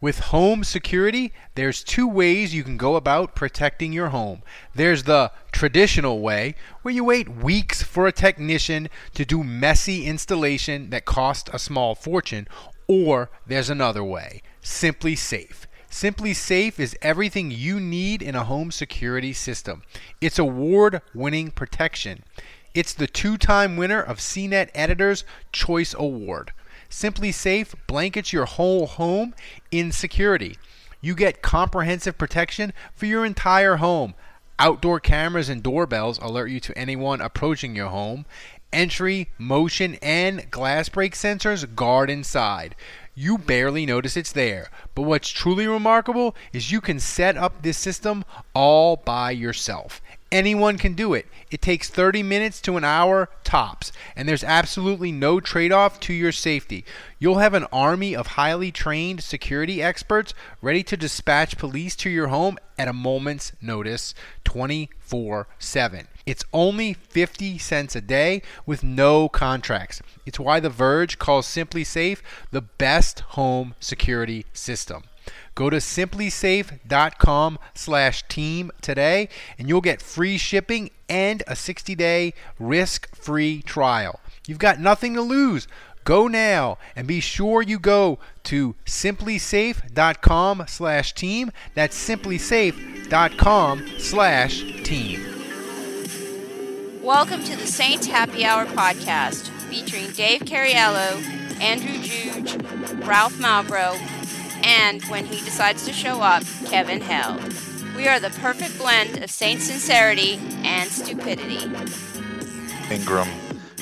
With home security, there's two ways you can go about protecting your home. There's the traditional way, where you wait weeks for a technician to do messy installation that costs a small fortune, or there's another way, SimpliSafe. Simply Safe is everything you need in a home security system. It's award winning protection. It's the two time winner of CNET Editor's Choice Award. SimpliSafe blankets your whole home in security. You get comprehensive protection for your entire home. Outdoor cameras and doorbells alert you to anyone approaching your home. Entry, motion, and glass break sensors guard inside. You barely notice it's there. But what's truly remarkable is you can set up this system all by yourself. Anyone can do it. It takes 30 minutes to an hour tops, and there's absolutely no trade off to your safety. You'll have an army of highly trained security experts ready to dispatch police to your home at a moment's notice 24 7. It's only 50 cents a day with no contracts. It's why The Verge calls SimpliSafe the best home security system. Go to simplisafe.com slash team today and you'll get free shipping and a 60-day risk-free trial. You've got nothing to lose. Go now and be sure you go to simplisafe.com slash team. That's simplisafe.com slash team. Welcome to the Saints Happy Hour podcast featuring Dave Cariello, Andrew Juge, Ralph Malbrough, and when he decides to show up, Kevin Held. We are the perfect blend of Saint sincerity and stupidity. Ingram,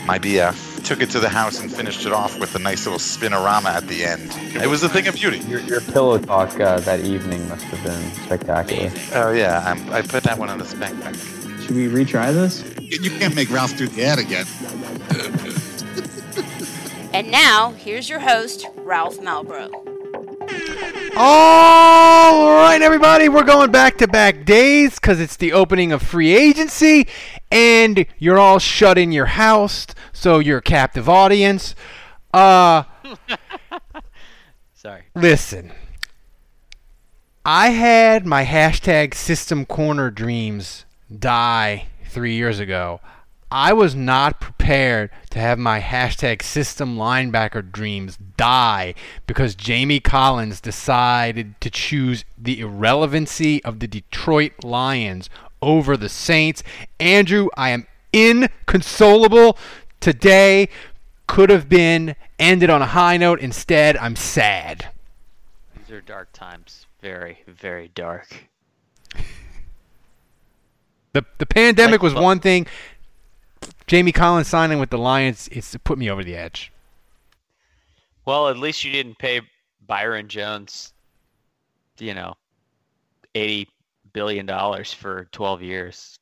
my BF, took it to the house and finished it off with a nice little spinorama at the end. It was a thing of beauty. Your, your pillow talk uh, that evening must have been spectacular. Oh yeah, I'm, I put that one on the spec bank. Should we retry this? You can't make Ralph do the ad again. And now, here's your host, Ralph Malbrough. All right, everybody, we're going back to back days because it's the opening of free agency, and you're all shut in your house, so you're a captive audience. Uh, Sorry. listen, I had my hashtag System Corner dreams die three years ago. I was not prepared to have my hashtag system linebacker dreams die because Jamie Collins decided to choose the irrelevancy of the Detroit Lions over the Saints. Andrew, I am inconsolable today. Could have been ended on a high note. Instead, I'm sad. These are dark times. Very, very dark. The the pandemic Like, was one thing. Jamie Collins signing with the Lions, it's put me over the edge. Well, at least you didn't pay Byron Jones, you know, eighty billion dollars for twelve years.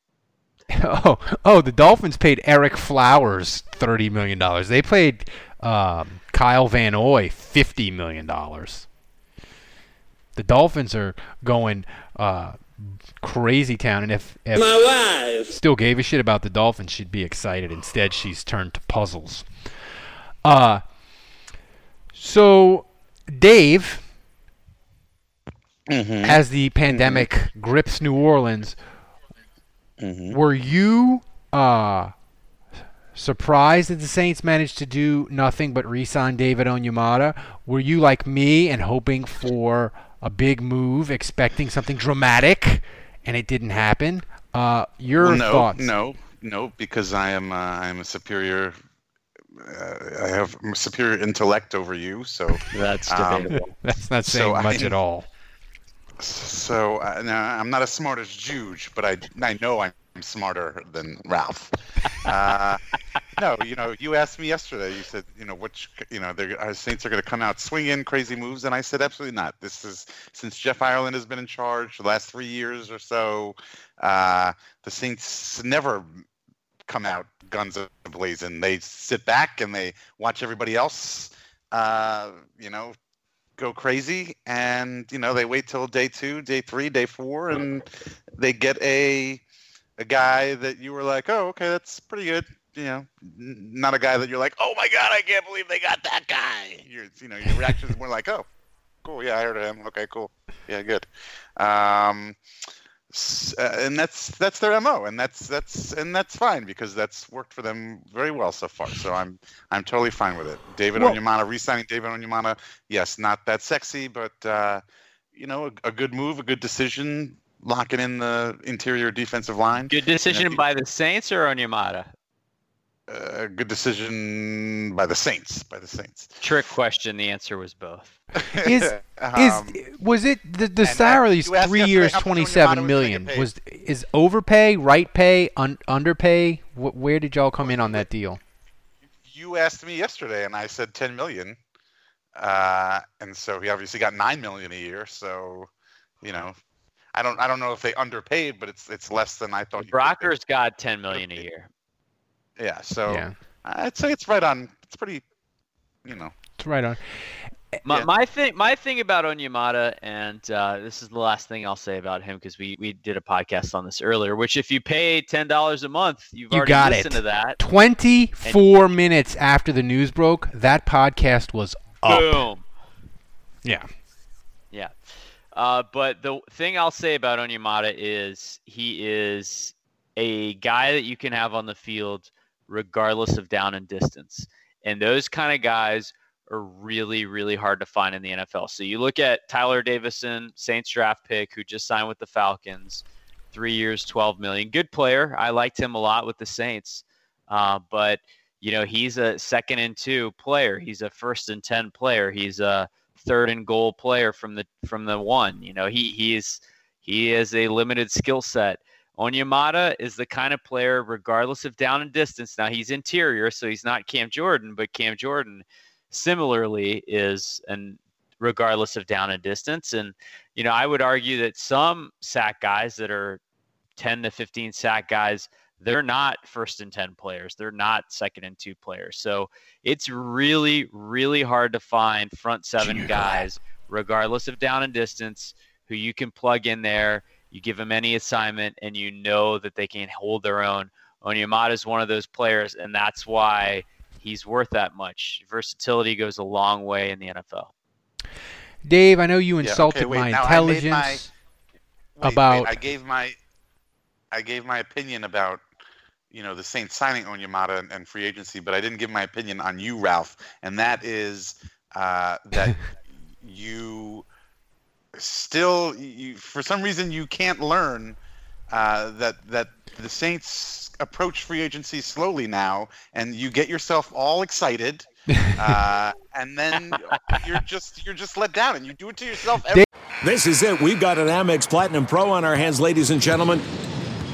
Oh, oh, the Dolphins paid Ereck Flowers thirty million dollars. They paid um, Kyle Van Noy fifty million dollars. The Dolphins are going uh, crazy town, and if, if My wife. still gave a shit about the Dolphins, she'd be excited. Instead, she's turned to puzzles. Uh, so Dave, Mm-hmm. as the pandemic grips New Orleans, Mm-hmm. were you uh, surprised that the Saints managed to do nothing but re-sign David Onyemata? Were you like me and hoping for a big move, expecting something dramatic, and it didn't happen? Uh, your Well, no, thoughts? no, no, because I am uh, I am a superior. Uh, I have superior intellect over you, so That's Um. That's not So, saying I much mean- at all. so uh, now, I'm not as smart as Juge, but I I know I'm smarter than Ralph. Uh, no, you know, you asked me yesterday. You said, you know, which, you know, our Saints are going to come out swinging crazy moves, and I said, absolutely not. This is since Jeff Ireland has been in charge the last three years or so. Uh, the Saints never come out guns blazing. They sit back and they watch everybody else, uh, you know, go crazy, and you know they wait till day two, day three, day four, and they get a a guy that you were like, oh, okay, that's pretty good. You know, n- not a guy that you're like, oh my god, I can't believe they got that guy. Your, you know, your reaction is more like, oh, cool, yeah, I heard of him. Okay, cool, yeah, good. Um, uh, and that's that's their mo, and that's that's and that's fine because that's worked for them very well so far. So I'm I'm totally fine with it. David Well- Onyemata, re-signing David Onyemata, yes, not that sexy, but uh, you know, a, a good move, a good decision, locking in the interior defensive line. Good decision you- by the Saints or Onyemata? A good decision by the Saints. By the Saints. Trick question. The answer was both. Is Um, is was it the the and, uh, salaries three years how much twenty Onyemata seven was million gonna get was is overpay right pay un, underpay Wh- where did y'all come in on that deal you asked me yesterday, and I said 10 million, uh, and so he obviously got nine million a year. So, you know, I don't I don't know if they underpaid, but it's it's less than I thought. you could pay. Brockers got 10 million a year. Yeah. So yeah I'd say it's right on. It's pretty. You know. it's right on My, Yeah. my thing, my thing about Onyemata, and uh, this is the last thing I'll say about him because we, we did a podcast on this earlier. Which, if you pay ten dollars a month, you've You already got listened it. to that. 24 minutes after the news broke that podcast was up Boom. yeah Yeah. Uh, but the thing I'll say about Onyemata is he is a guy that you can have on the field regardless of down and distance. And those kind of guys are really, really hard to find in the NFL. So you look at Tyeler Davison, Saints draft pick, who just signed with the Falcons, three years, 12 million. Good player. I liked him a lot with the Saints. Uh, but, you know, he's a second and two player. He's a first and 10 player. He's a third and goal player from the from the one. You know, he he is he is a limited skill set. Onyemata is the kind of player, regardless of down and distance. Now he's interior, so he's not Cam Jordan, but Cam Jordan similarly is and regardless of down and distance. And you know, I would argue that some sack guys that are 10 to 15 sack guys, they're not first and 10 players. They're not second and two players. So it's really, really hard to find front seven guys, regardless of down and distance, who you can plug in there. You give them any assignment, and you know that they can hold their own. Onyemata is one of those players, and that's why he's worth that much. Versatility goes a long way in the NFL. dave i know you Yeah, insulted okay, wait, my now I intelligence my- Wait, about wait, I gave my I gave my opinion about you know the Saints signing Onyemata and, and free agency, but I didn't give my opinion on you, Ralph, and that is uh, that you still you, for some reason you can't learn uh, that that the Saints approach free agency slowly now, and you get yourself all excited. uh, and then you're just you're just let down, and you do it to yourself. Every- This is it. We've got an Amex Platinum Pro on our hands, ladies and gentlemen.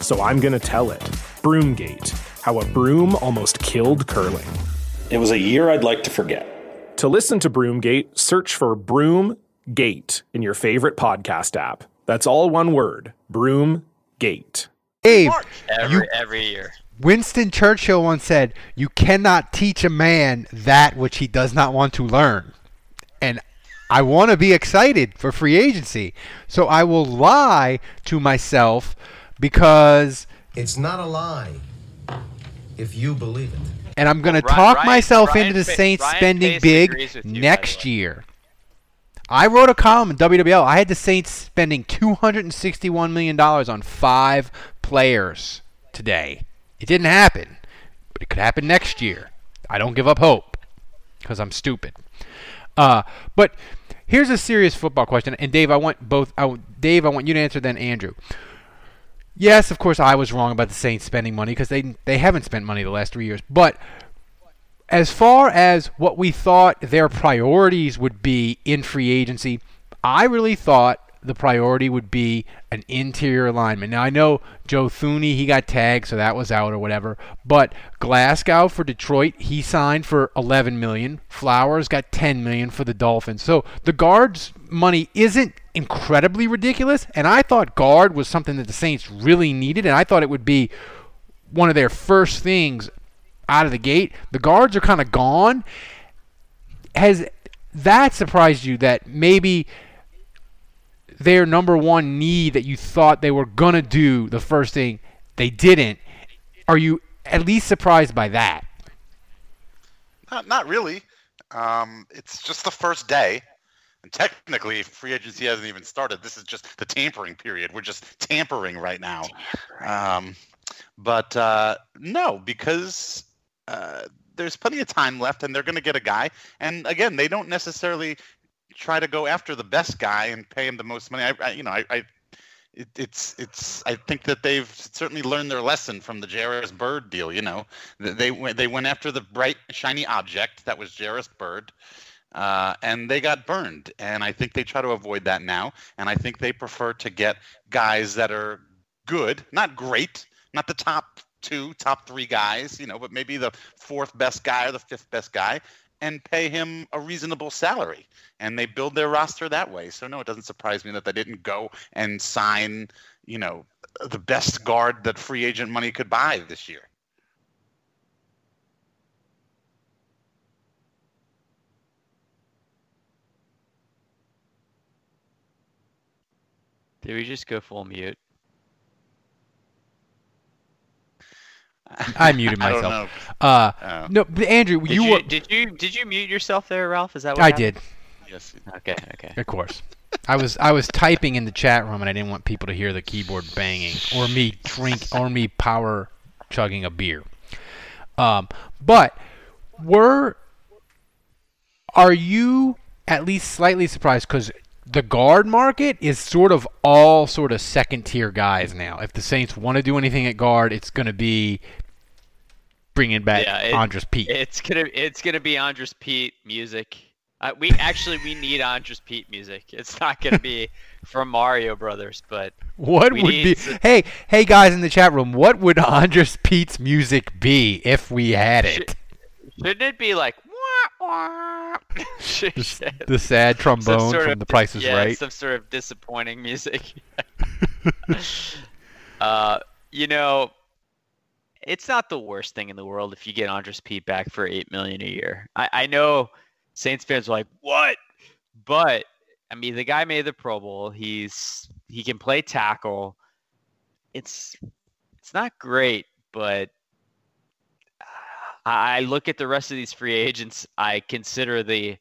so I'm going to tell it. Broomgate How a Broom Almost Killed Curling. It was a year I'd like to forget. To listen to Broomgate, search for Broomgate in your favorite podcast app. That's all one word Broomgate. Dave, Every you, every year. Winston Churchill once said, "You cannot teach a man that which he does not want to learn." And I want to be excited for free agency, so I will lie to myself because It's not a lie if you believe it. and I'm going to Well, talk Ryan- myself Ryan into the Saints Ryan spending Pace big you, next year. I wrote a column in WWL. I had the Saints spending 261 million dollars on five players today. It didn't happen, but it could happen next year. I don't give up hope because I'm stupid. Uh, but here's a serious football question, and Dave, I want both. I, Dave, I want you to answer, then Andrew. Yes, of course, I was wrong about the Saints spending money because they they haven't spent money the last three years. But as far as what we thought their priorities would be in free agency, I really thought the priority would be an interior alignment. Now I know Joe Thuney, he got tagged, so that was out or whatever. But Glasgow for Detroit, he signed for 11 million. Flowers got 10 million for the Dolphins. So the guards money isn't incredibly ridiculous, and I thought guard was something that the Saints really needed, and I thought it would be one of their first things out of the gate. The guards are kind of gone. Has that surprised you that maybe their number one need that you thought they were going to do the first thing they didn't? Are you at least surprised by that? Not, not really. Um, it's just the first day. And technically, free agency hasn't even started. This is just the tampering period. We're just tampering right now. Um, but uh, no, because uh, there's plenty of time left, and they're going to get a guy. And again, they don't necessarily try to go after the best guy and pay him the most money. I, I you know, I, I it, it's it's. I think that they've certainly learned their lesson from the Jairus Byrd deal. You know, they they went after the bright shiny object that was Jairus Byrd. Uh, and they got burned, and I think they try to avoid that now. And I think they prefer to get guys that are good, not great, not the top two, top three guys, you know, but maybe the fourth best guy or the fifth best guy, and pay him a reasonable salary. And they build their roster that way. So no, it doesn't surprise me that they didn't go and sign, you know, the best guard that free agent money could buy this year. Did we just go full mute? I muted I don't myself. Uh, Oh. no, but Andrew, Did you, you, were. did you did you mute yourself there, Ralph? Is that what I happened? did. Yes. Okay. Okay. Of course. I was I was typing in the chat room and I didn't want people to hear the keyboard banging or me drink or me power chugging a beer. Um, but were are you at least slightly surprised because the guard market is sort of all sort of second tier guys now. If the Saints want to do anything at guard, it's going to be bringing back Yeah, it- Andrus Peat. It's gonna it's gonna be Andrus Peat music. Uh, we actually we need Andrus Peat music. It's not gonna be from Mario Brothers, but What would be? s- Hey, hey guys in the chat room, what would Andrus Peat's music be if we had it? Shouldn't it be like wah? The sad trombone from of- The Price is yeah, Right. Some sort of disappointing music. uh, you know, it's not the worst thing in the world if you get Andrus Peat back for eight million a year. I, I know Saints fans are like, what? But I mean, the guy made the Pro Bowl. He's he can play tackle. It's it's not great, but I look at the rest of these free agents. I consider the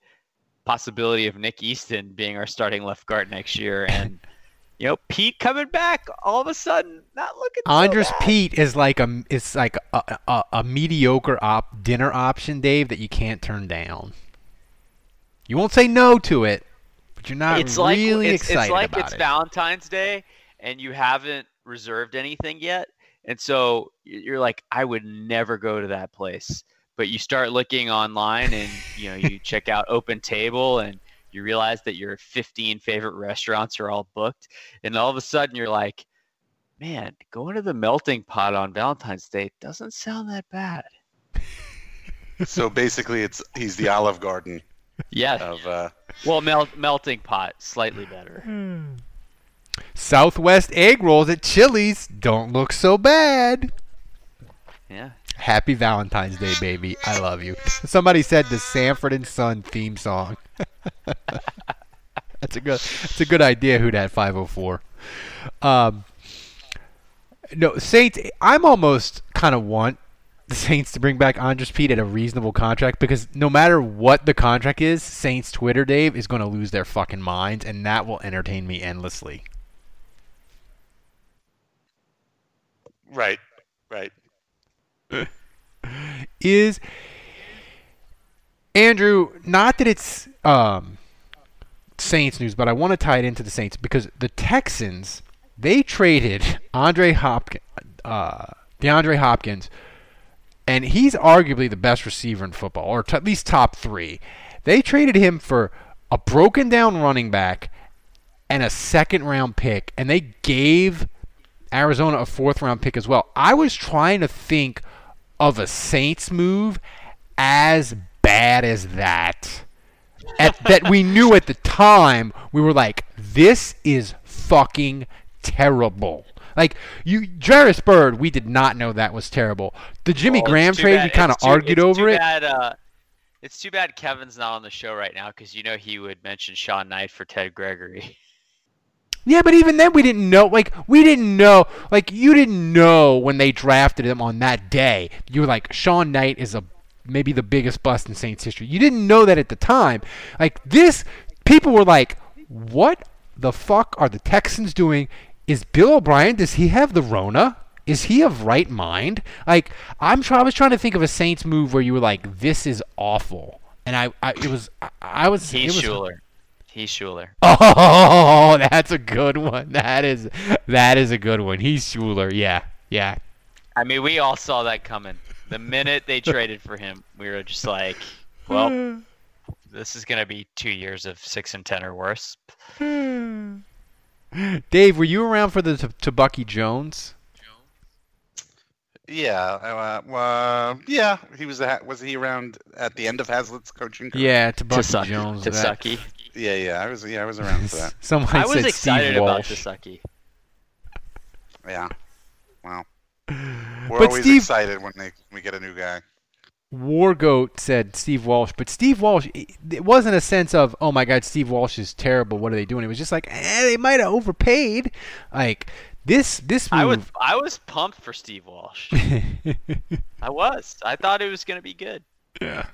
possibility of Nick Easton being our starting left guard next year, and you know Peat coming back all of a sudden, not looking. so Andrus bad. Peat is like a is like a, a, a mediocre op dinner option, Dave, that you can't turn down. You won't say no to it, but you're not it's like really it's, excited it's like about it's it. Valentine's Day and you haven't reserved anything yet, and so you're like, I would never go to that place. But you start looking online, and you know you check out Open Table, and you realize that your 15 favorite restaurants are all booked, and all of a sudden you're like, man, going to the Melting Pot on Valentine's Day doesn't sound that bad. so basically, it's he's the Olive Garden Yeah. Of uh, Well, melt, melting pot, slightly better. Southwest egg rolls at Chili's don't look so bad. Yeah. Happy Valentine's Day, baby. I love you. Somebody said the Sanford and Son theme song. that's a good. That's a good idea. Who that 504? Um, no Saints. I'm almost kind of want the Saints to bring back Andrus Peat at a reasonable contract because no matter what the contract is, Saints Twitter Dave is going to lose their fucking minds, and that will entertain me endlessly. Right, right. is Andrew. Not that it's um, Saints news, but I want to tie it into the Saints because the Texans they traded Andre Hopkins, uh, DeAndre Hopkins, and he's arguably the best receiver in football, or t- at least top three. They traded him for a broken down running back and a second round pick, and they gave Arizona a fourth round pick as well. I was trying to think of a Saints move as bad as that. At, that we knew at the time, we were like, this is fucking terrible. Like you, Jairus Byrd, we did not know that was terrible. The Jimmy it's Graham trade, bad- we kind of argued over it. Bad, uh, it's too bad Kevin's not on the show right now because you know he would mention Shawn Knight for Ted Gregory. Yeah, but even then we didn't know. Like we didn't know. Like you didn't know when they drafted him on that day. You were like, Shawn Knight is a maybe the biggest bust in Saints history. You didn't know that at the time. Like this, people were like, "What the fuck are the Texans doing? Is Bill O'Brien? Does he have the Rona? Is he of right mind? Like I'm trying. I was trying to think of a Saints move where you were like, "This is awful," and I, I it was, I, I was. He's it was, Shuler. He's Shuler. Oh, that's a good one. That is that is a good one. He's Shuler. Yeah, yeah. I mean, we all saw that coming. The minute they traded for him, we were just like, well, this is going to be two years of six and ten or worse. Dave, were you around for the t- Tebucky Jones? Yeah, uh, well, yeah. He was a, was he around at the end of Haslett's coaching? career? Yeah, Tebucky Tasaki- Jones. that- Tasaki. Yeah, yeah. I was yeah I was around for that. Somebody I was said excited Steve about Walsh. Tasaki. Yeah. Well, we're But always Steve- excited when they we get a new guy. Wargoat said Steve Walsh, but Steve Walsh, it it wasn't a sense of, oh my God, Steve Walsh is terrible. What are they doing? It was just like, eh, they might have overpaid. Like this, this move. I was I was pumped for Steve Walsh. I was. I thought it was going to be good. Yeah.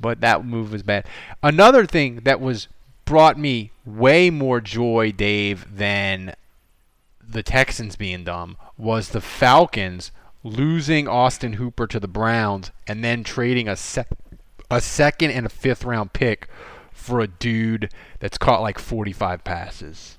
But that move was bad. Another thing that was brought me way more joy, Dave, than the Texans being dumb was the Falcons losing Austin Hooper to the Browns and then trading a sec- a second and a fifth round pick for a dude that's caught like 45 passes.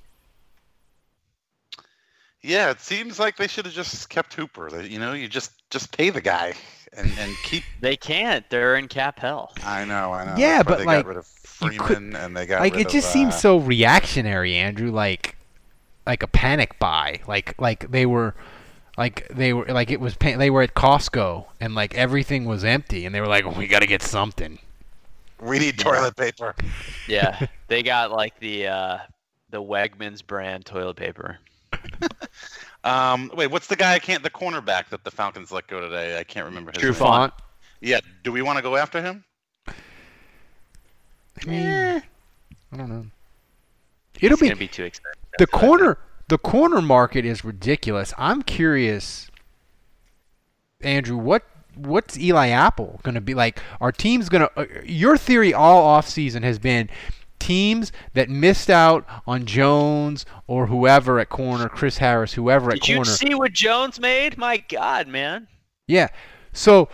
Yeah, it seems like they should have just kept Hooper. You know, you just just pay the guy and and keep. They can't. They're in cap hell. I know, I know. Yeah, That's but they like got rid of you could- Freeman and they got like rid it just of, seems uh, so reactionary, Andrew. Like like a panic buy. Like like they were like they were like it was pa- they were at Costco and like everything was empty and they were like we got to get something. We need toilet paper. Yeah, they got like the uh, the Wegmans brand toilet paper. Um, wait, what's the guy? I can't. The cornerback that the Falcons let go today. I can't remember his True name. Font. Yeah. Do we want to go after him? I mean, I don't know. It'll It's be gonna be too expensive. the corner the corner market is ridiculous. I'm curious Andrew, what what's Eli Apple going to be like? Our team's going to uh, your theory all off season has been teams that missed out on Jones or whoever at corner, Chris Harris, whoever at corner. Did you see what Jones made? My God, man. Yeah. So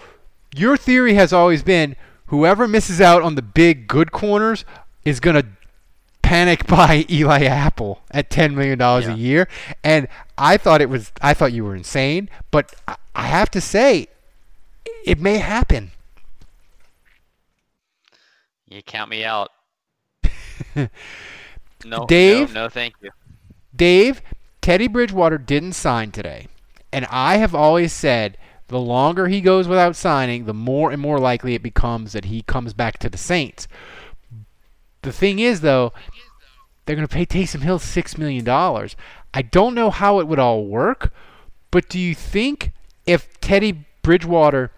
your theory has always been whoever misses out on the big good corners is going to panic buy Eli Apple at $10 million a year. And I thought it was, I thought you were insane, but I have to say, it may happen. You count me out. No, Dave? No, no, thank you. Dave, Teddy Bridgewater didn't sign today. And I have always said the longer he goes without signing, the more and more likely it becomes that he comes back to the Saints. The thing is, though, they're going to pay Taysom Hill $6 million. I don't know how it would all work, but do you think if Teddy Bridgewater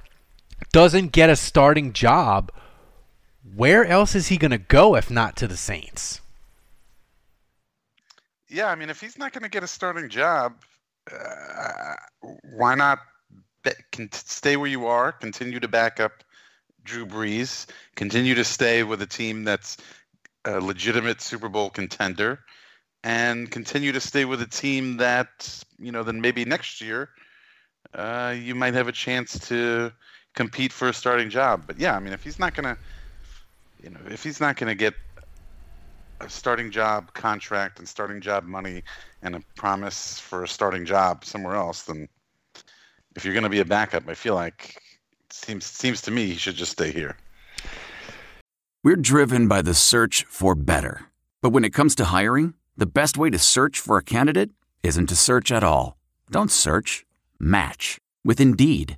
doesn't get a starting job, where else is he going to go if not to the Saints? Yeah, I mean, if he's not going to get a starting job, uh, why not be, stay where you are, continue to back up Drew Brees, continue to stay with a team that's a legitimate Super Bowl contender, and continue to stay with a team that you know then maybe next year uh, you might have a chance to compete for a starting job. But yeah, I mean, if he's not gonna, you know, if he's not gonna get a starting job contract and starting job money and a promise for a starting job somewhere else, then if you're going to be a backup, I feel like it seems seems to me he should just stay here. We're driven by the search for better. But when it comes to hiring, the best way to search for a candidate isn't to search at all. Don't search, match with Indeed.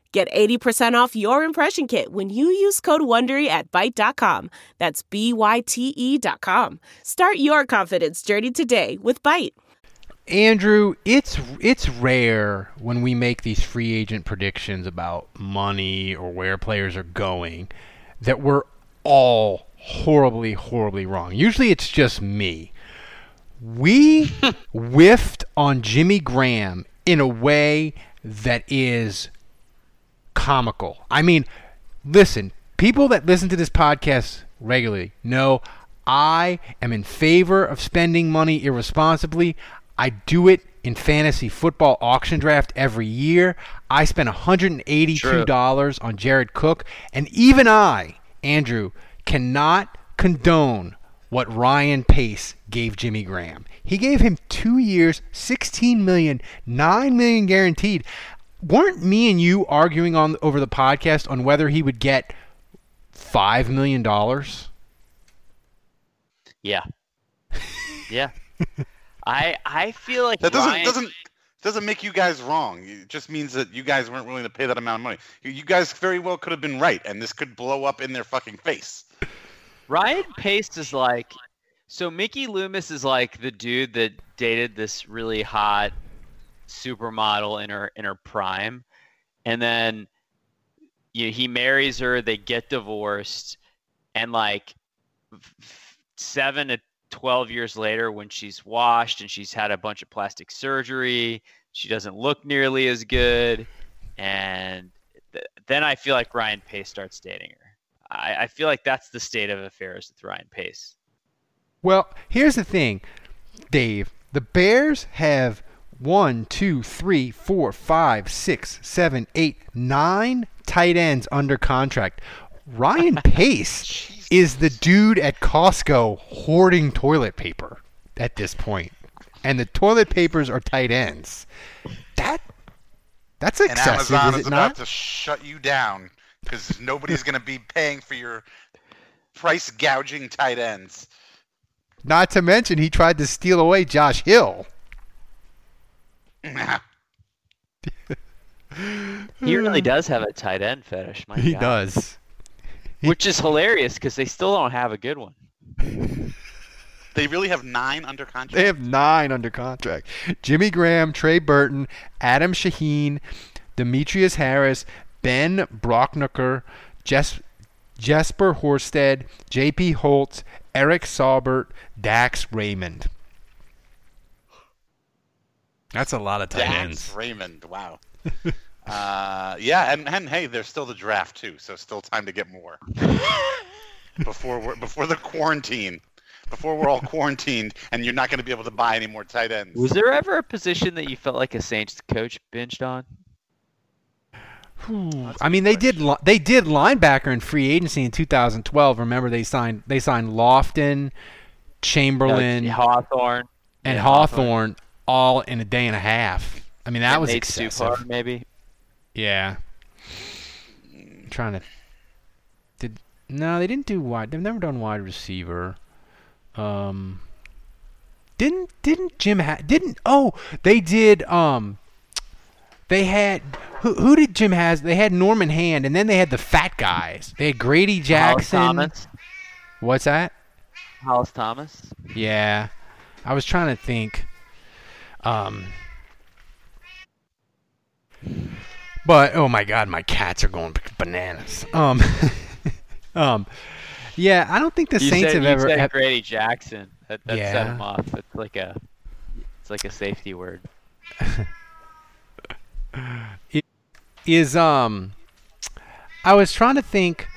Get 80% off your impression kit when you use code WONDERY at Byte.com. That's B-Y-T-E dot com. Start your confidence journey today with Byte. Andrew, it's it's rare when we make these free agent predictions about money or where players are going that we're all horribly, horribly wrong. Usually it's just me. We whiffed on Jimmy Graham in a way that is comical. I mean, listen, people that listen to this podcast regularly know I am in favor of spending money irresponsibly. I do it in fantasy football auction draft every year. I spent $182 True. on Jared Cook, and even I, Andrew, cannot condone what Ryan Pace gave Jimmy Graham. He gave him two years, 16 million, 9 million guaranteed. Weren't me and you arguing on over the podcast on whether he would get five million dollars? Yeah. Yeah. I I feel like That doesn't Ryan- doesn't doesn't make you guys wrong. It just means that you guys weren't willing to pay that amount of money. You- You guys very well could have been right, and this could blow up in their fucking face. Ryan Pace is like so Mickey Loomis is like the dude that dated this really hot supermodel in her in her prime and then you he marries her they get divorced and like 7 to 12 years later when she's washed and she's had a bunch of plastic surgery she doesn't look nearly as good and th- then I feel like Ryan Pace starts dating her I, I feel like that's the state of affairs with Ryan Pace. Well, here's the thing, Dave. The Bears have one, two, three, four, five, six, seven, eight, nine tight ends under contract. Ryan Pace is the dude at Costco hoarding toilet paper at this point, and the toilet papers are tight ends. That that's excessive, And Amazon is is about not? to shut you down because nobody's going to be paying for your price gouging tight ends. Not to mention he tried to steal away Josh Hill. He really does have a tight end fetish. My He God. does. Which is hilarious because they still don't have a good one. They really have nine under contract. They have nine under contract. Jimmy Graham, Trey Burton, Adam Shaheen, Demetrius Harris, Ben Braunecker, Jes- Jesper Horsted, J.P. Holtz, Eric Saubert, Dax Raymond. That's a lot of tight Dax ends. Raymond. Wow. uh, yeah, and, and hey, there's still the draft too, so still time to get more before we're, before the quarantine, before we're all quarantined, and you're not going to be able to buy any more tight ends. Was there ever a position that you felt like a Saints coach binged on? I mean, they did li- they did linebacker in free agency in 2012. Remember, they signed they signed Lofton, Chamberlain, Hawthorne, and Yeah, Hawthorne all in a day and a half. I mean, that And was Nate excessive. Maybe. Yeah. I'm trying to. Did no? They didn't do wide. They've never done wide receiver. Um. Didn't didn't Jim ha- didn't oh they did um. They had who who did Jim has? They had Norman Hand, and then they had the fat guys. They had Grady Jackson. Thomas. What's that? Hollis Thomas. Yeah, I was trying to think. Um, but oh my god, my cats are going bananas. Um, um, yeah, I don't think the you Saints said, have you ever. said Grady Jackson. That, that set Yeah. him off. It's like a, it's like a safety word. is um, I was trying to think.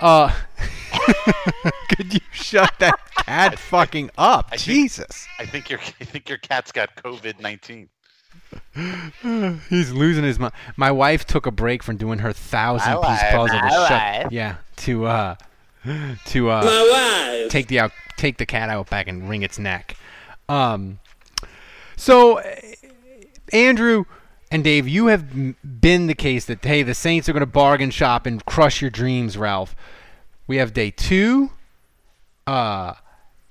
Uh, could you shut that cat fucking up? I think- Jesus. I think your I think your cat's got COVID nineteen. He's losing his mind. My wife took a break from doing her thousand My piece wife, puzzle to shut. wife. Yeah, to uh, to uh, My wife. take the out, take the cat out back and wring its neck. Um, so uh, Andrew and Dave, you have been the case that hey, the Saints are going to bargain shop and crush your dreams, Ralph. We have day two, uh,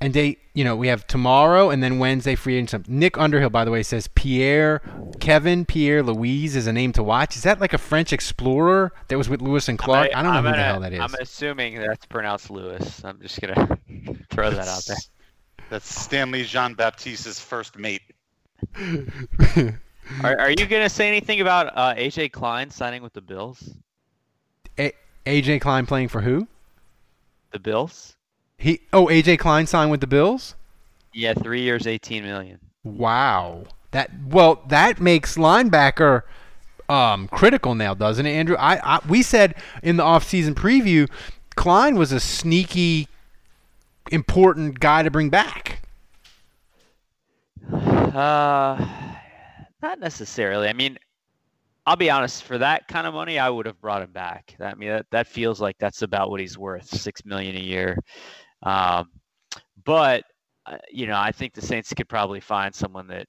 and day you know we have tomorrow and then Wednesday free agent. Nick Underhill, by the way, says Pierre Kevin Pierre Louise is a name to watch. Is that like a French explorer that was with Lewis and Clark? I, don't know I'm who the gonna- hell that is. I'm assuming that's pronounced Lewis. I'm just gonna throw that out there. That's Stanley Jean Baptiste's first mate. Are, are you gonna say anything about uh, AJ Klein signing with the Bills? A- AJ Klein playing for who? The Bills? He oh AJ Klein signed with the Bills. Yeah, three years, eighteen million. Wow. That well, that makes linebacker um, critical now, doesn't it, Andrew? I, I we said in the offseason preview, Klein was a sneaky, important guy to bring back. Uh, not necessarily. I mean, I'll be honest. For that kind of money, I would have brought him back. I mean, that, that feels like that's about what he's worth, six million a year. Um, but uh, you know, I think the Saints could probably find someone that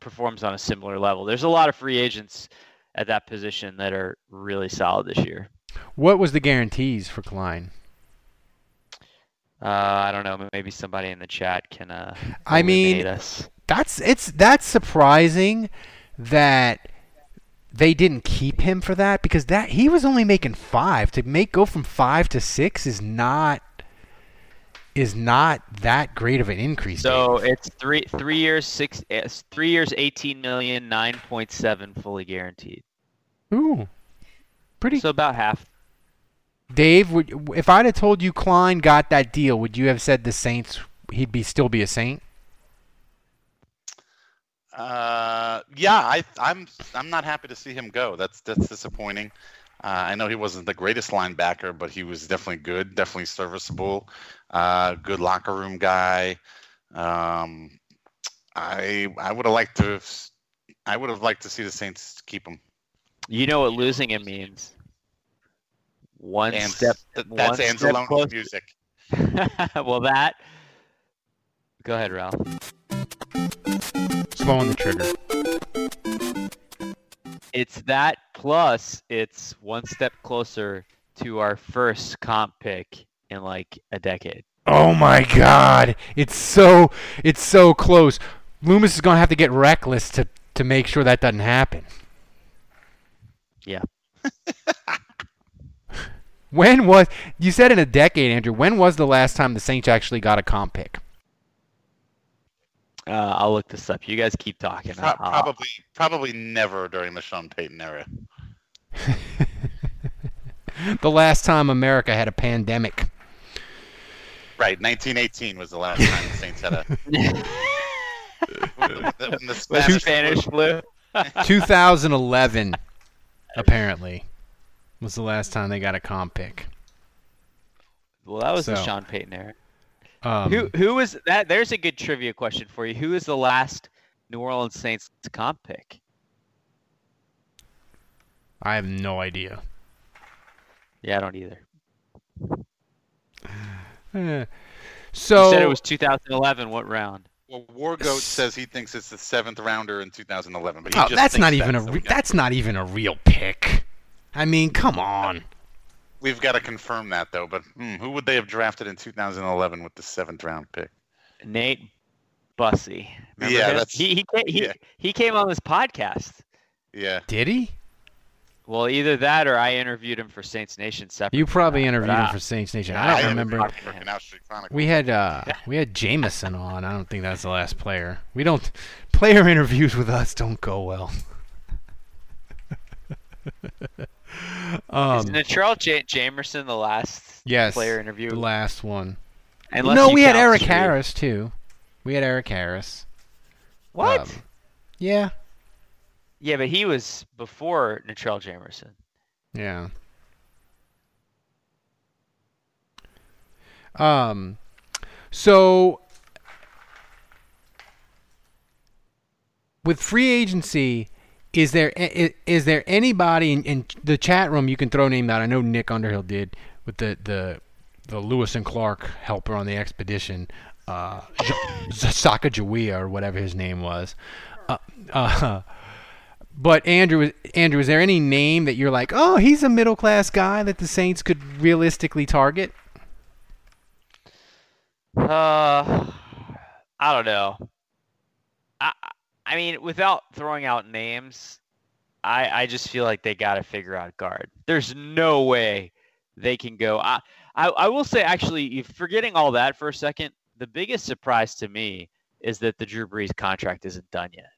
performs on a similar level. There's a lot of free agents at that position that are really solid this year. What was the guarantees for Klein? Uh, I don't know. Maybe somebody in the chat can. Uh, I mean, us. That's it's that's surprising that they didn't keep him for that because that he was only making five. To make go from five to six is not is not that great of an increase. So Dave. it's three three years six eh, it's three years eighteen million nine point seven fully guaranteed. Ooh, pretty. So about half. Dave, would, if I'd have told you Klein got that deal, would you have said the Saints he'd be still be a Saint? Uh, yeah, I, I'm I'm not happy to see him go. That's that's disappointing. Uh, I know he wasn't the greatest linebacker, but he was definitely good, definitely serviceable, uh, good locker room guy. Um, I I would have liked to I would have liked to see the Saints keep him. You know what losing him means? One And step. th- that's step music. well, that. Go ahead, Ralph. Slowing the trigger. It's that plus it's one step closer to our first comp pick in like a decade. Oh my God! It's so it's so close. Loomis is gonna have to get reckless to to make sure that doesn't happen. Yeah. When was you said in a decade, Andrew? When was the last time the Saints actually got a comp pick? Uh, I'll look this up. You guys keep talking. Pro- probably probably never during the Sean Payton era. the last time America had a pandemic. Right, 1918 was the last time the Saints had a. when the, when the Spanish, Spanish flu. 2011, apparently, was the last time they got a comp pick. Well, that was the So, Sean Payton era. Um, who who was that? There's a good trivia question for you. Who is the last New Orleans Saints comp pick? I have no idea. Yeah, I don't either. Eh. So you said it was 2011. What round? Well, Wargoat says he thinks it's the seventh rounder in 2011, but he Oh, just that's not even that, a re- we that's not even a real pick. I mean, come on. We've got to confirm that though. But hmm, who would they have drafted in 2011 with the seventh round pick? Nate Bussey. Remember Yeah, him? that's- he he ca- he, yeah. he came on this podcast. Yeah. Did he? Well, either that or I interviewed him for Saints Nation separately. You probably But, interviewed him for Saints Nation. yeah, I don't I remember. interviewed For Canal Street Chronicle. We had uh, we had Jamerson on. I don't think that's the last player. We don't player interviews with us don't go well. um, Is Natrell J- Jamerson the last yes, player interview? the last one. Unless no, we had Eric Street. Harris too. We had Eric Harris. What? Um, yeah, yeah, but he was before Natrell Jamerson. yeah. Um, so with free agency, is there i- is there anybody in, in the chat room you can throw a name out? I know Nick Underhill did with the the the Lewis and Clark helper on the expedition, uh, Sacagawea or whatever his name was. Uh, uh, but Andrew, Andrew, is there any name that you're like, oh, he's a middle class guy that the Saints could realistically target? Uh, I don't know. I mean, without throwing out names, I I just feel like they got to figure out guard. There's no way they can go. I I, I will say actually, forgetting all that for a second, the biggest surprise to me is that the Drew Brees contract isn't done yet.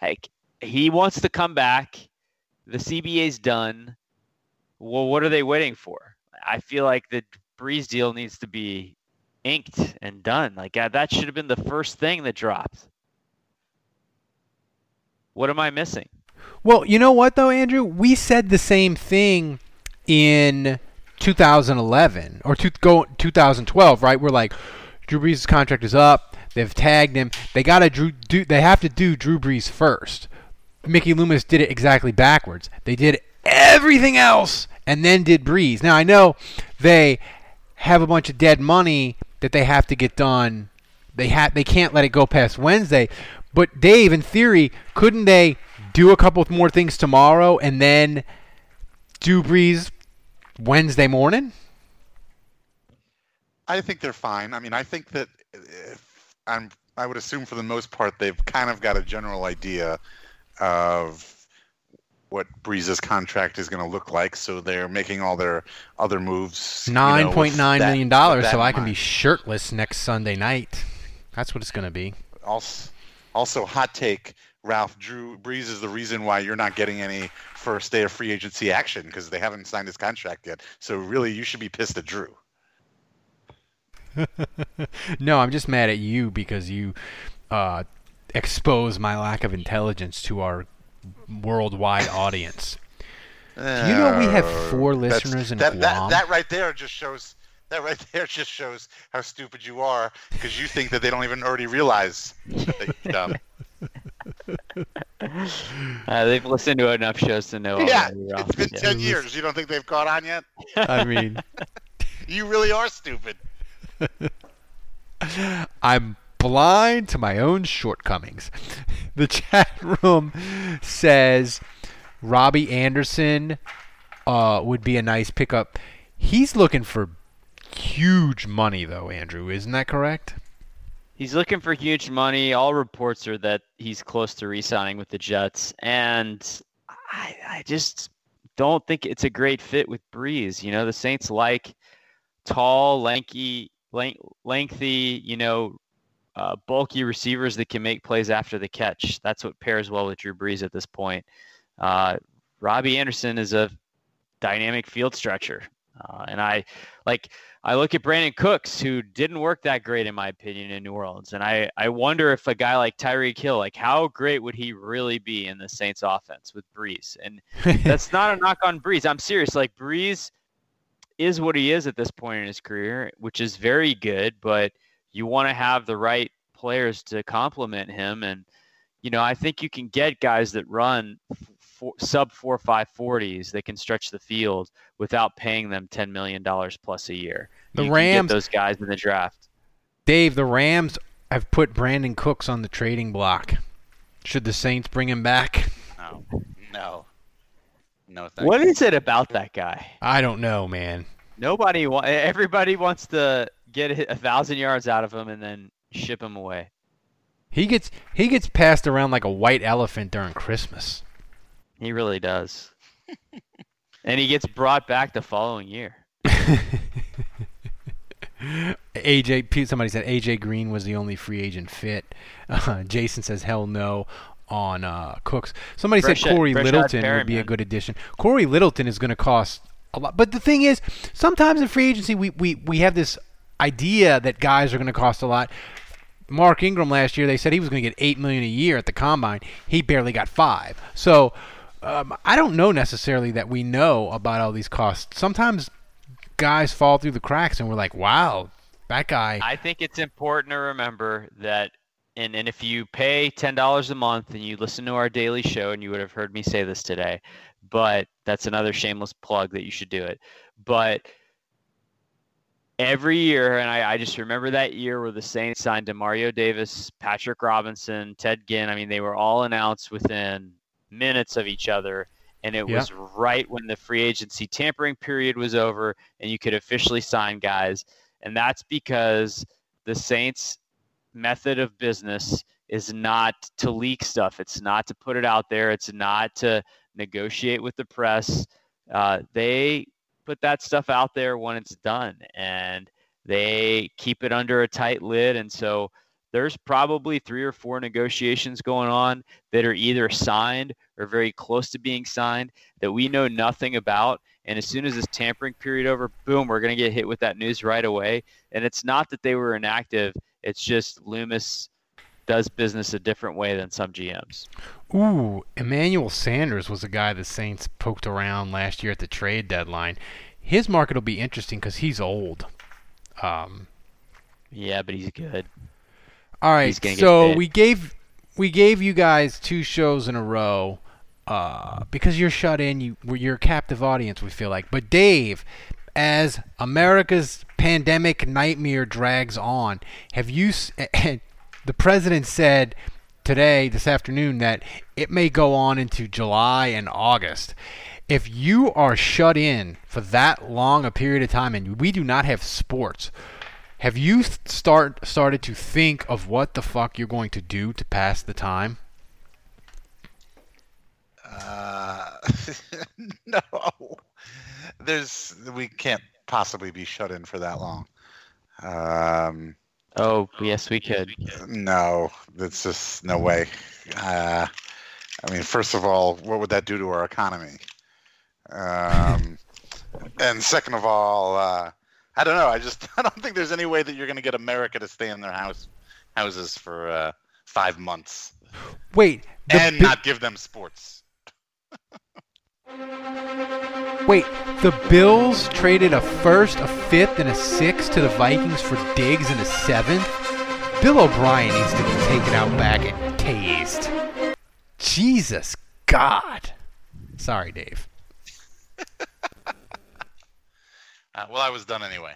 Like he wants to come back. The CBA's done. Well, what are they waiting for? I feel like the Brees deal needs to be inked and done. Like that should have been the first thing that dropped. What am I missing? Well, you know what though, Andrew? We said the same thing in 2011 or two, go 2012, right? We're like, Drew Brees' contract is up. They've tagged him. They gotta Drew, do. They have to do Drew Brees first. Mickey Loomis did it exactly backwards. They did everything else and then did Brees. Now I know they have a bunch of dead money that they have to get done. They have they can't let it go past Wednesday. But Dave, in theory, couldn't they do a couple more things tomorrow and then do Brees Wednesday morning? I think they're fine. I mean, I think that if I'm, I would assume for the most part they've kind of got a general idea of what Brees' contract is going to look like, so they're making all their other moves. Nine point nine million dollars, so I can mind. be shirtless next Sunday night. That's what it's going to be. Also, also, hot take: Ralph Drew Brees is the reason why you're not getting any first day of free agency action because they haven't signed his contract yet. So really, you should be pissed at Drew. no, I'm just mad at you because you uh, expose my lack of intelligence to our worldwide audience. Do you know we have four Uh, listeners in that, Guam? that, that right there just shows that right there just shows how stupid you are because you think that they don't even already realize that you're dumb. Uh, they've listened to enough shows to know. yeah, already, it's been Yeah. ten years. You don't think they've caught on yet? I mean, you really are stupid. I'm blind to my own shortcomings. The chat room says Robbie Anderson uh, would be a nice pickup. He's looking for huge money, though, Andrew. Isn't that correct? He's looking for huge money. All reports are that he's close to re-signing with the Jets, and I, I just don't think it's a great fit with Brees. You know, the Saints like tall, lanky, lank, lengthy, you know, uh, bulky receivers that can make plays after the catch. That's what pairs well with Drew Brees at this point. Uh, Robbie Anderson is a dynamic field stretcher, uh, and I like. I look at Brandin Cooks, who didn't work that great in my opinion in New Orleans, and I I wonder if a guy like Tyreek Hill, like how great would he really be in the Saints offense with Brees? And that's not a knock on Brees. I'm serious. Like Brees is what he is at this point in his career, which is very good, but you want to have the right players to complement him. And, you know, I think you can get guys that run four, sub four five forties that can stretch the field without paying them $10 million plus a year. The You can Rams- get those guys in the draft. Dave, the Rams have put Brandin Cooks on the trading block. Should the Saints bring him back? No, no, no. Thank What you. is it about that guy? I don't know, man. Nobody, wa- everybody wants to get a thousand yards out of him and then ship him away. He gets he gets passed around like a white elephant during Christmas. He really does. and he gets brought back the following year. AJ, somebody said AJ Green was the only free agent fit. Uh, Jason says hell no on uh, Cooks. Somebody Fresh- said Cory out Littleton would be a good addition. Cory Littleton is going to cost a lot, but the thing is, sometimes in free agency we we, we have this idea that guys are going to cost a lot. Mark Ingram last year, they said he was going to get eight million a year at the combine. He barely got five. So um, I don't know necessarily that we know about all these costs. Sometimes guys fall through the cracks, and we're like, wow, that guy. I think it's important to remember that, and, and if you pay $10 a month and you listen to our daily show, and you would have heard me say this today, but that's another shameless plug that you should do it. But every year, and I, I just remember that year where the Saints signed Demario Davis, Patrick Robinson, Ted Ginn. I mean, they were all announced within minutes of each other. And it Yeah. was right when the free agency tampering period was over and you could officially sign guys. And that's because the Saints' method of business is not to leak stuff. It's not to put it out there. It's not to negotiate with the press. Uh, they put that stuff out there when it's done, and they keep it under a tight lid. And so there's probably three or four negotiations going on that are either signed or very close to being signed that we know nothing about. And as soon as this tampering period over, boom, we're going to get hit with that news right away. And it's not that they were inactive; it's just Loomis does business a different way than some GMs. Ooh, Emmanuel Sanders was a guy the Saints poked around last year at the trade deadline. His market will be interesting because he's old. Um, Yeah, but he's good. All right, He's gonna get so we gave we gave you guys two shows in a row uh, because you're shut in. You you're a captive audience. We feel like, but Dave, as America's pandemic nightmare drags on, have you? The president said today, this afternoon, that it may go on into July and August. If you are shut in for that long a period of time and we do not have sports, have you start started to think of what the fuck you're going to do to pass the time? Uh, no, there's we can't possibly be shut in for that long. Um, oh yes, we could. No, it's just no way. Uh, I mean, first of all, what would that do to our economy? Um, and second of all, uh, I don't know. I just I don't think there's any way that you're going to get America to stay in their house houses for uh, five months. Wait, and bi- not give them sports. Wait, the Bills traded a first, a fifth, and a sixth to the Vikings for Diggs and a seventh. Bill O'Brien needs to be taken out back and tased. Jesus God. Sorry, Dave. Uh, well, I was done anyway.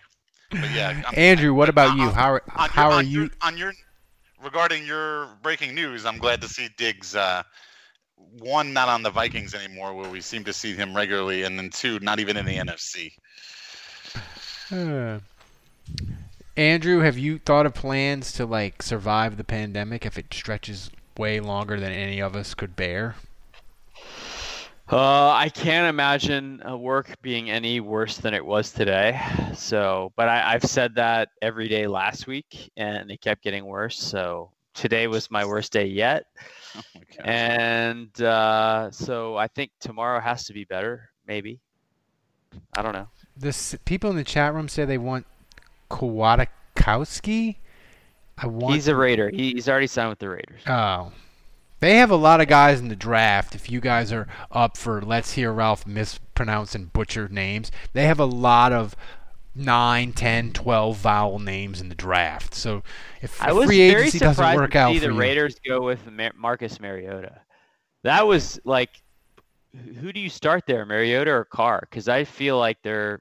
But yeah, I'm, Andrew, what about you? How are, how are you? On your regarding your breaking news, I'm glad to see Diggs. Uh, one, not on the Vikings anymore, where we seem to see him regularly, and then two, not even in the NFC. Uh, Andrew, have you thought of plans to like survive the pandemic if it stretches way longer than any of us could bear? Uh, I can't imagine uh, work being any worse than it was today. So, but I, I've said that every day last week, and it kept getting worse. So today was my worst day yet. Oh and uh, so I think tomorrow has to be better. Maybe. I don't know. This people in the chat room say they want Kwiatkoski. I want. He's a Raider. He, he's already signed with the Raiders. Oh, they have a lot of guys in the draft. If you guys are up for let's hear Ralph mispronounce and butcher names, they have a lot of 9, 10, 12 vowel names in the draft. So if I was free agency doesn't work to out the you, Raiders go with Mar- Marcus Mariota. That was like, who do you start there, Mariota or Carr? Because I feel like they're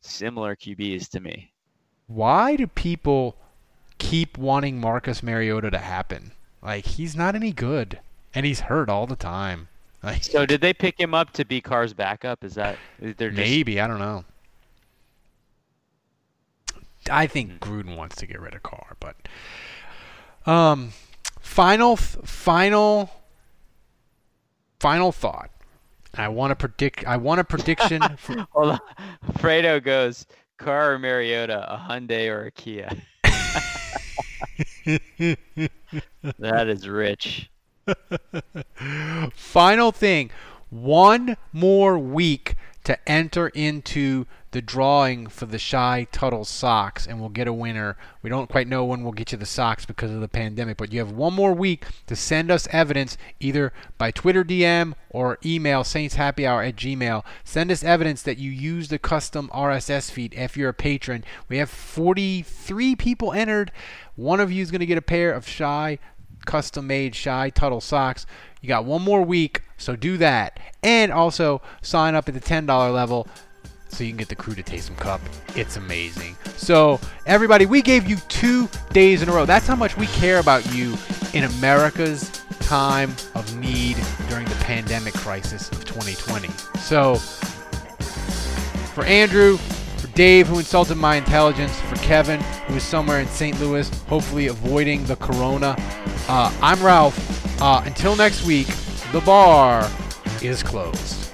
similar QBs to me. why do people keep wanting Marcus Mariota to happen? Like he's not any good, and he's hurt all the time. Like So did they pick him up to be Carr's backup? Is that they're just, maybe I don't know. I think Gruden wants to get rid of Carr, but um, final, final, final thought. I want to predict. I want a prediction. for, Hold on. Fredo goes Carr or Mariota, a Hyundai or a Kia. that is rich. Final thing. One more week to enter into the drawing for the Shy Tuttle socks, and we'll get a winner. We don't quite know when we'll get you the socks because of the pandemic, but you have one more week to send us evidence either by Twitter DM or email saintshappyhour at gmail. Send us evidence that you use the custom RSS feed if you're a patron. We have 43 people entered. One of you is going to get a pair of Shy custom made Shy Tuttle socks. You got one more week, so do that. And also sign up at the $10 level so you can get the Krewe De Taysom Cup. It's amazing. So, everybody, we gave you two days in a row. That's how much we care about you in America's time of need during the pandemic crisis of 2020. So, for Andrew, Dave, who insulted my intelligence, for Kevin, who is somewhere in St. Louis, hopefully avoiding the corona, uh, I'm Ralph. Uh, until next week, the bar is closed.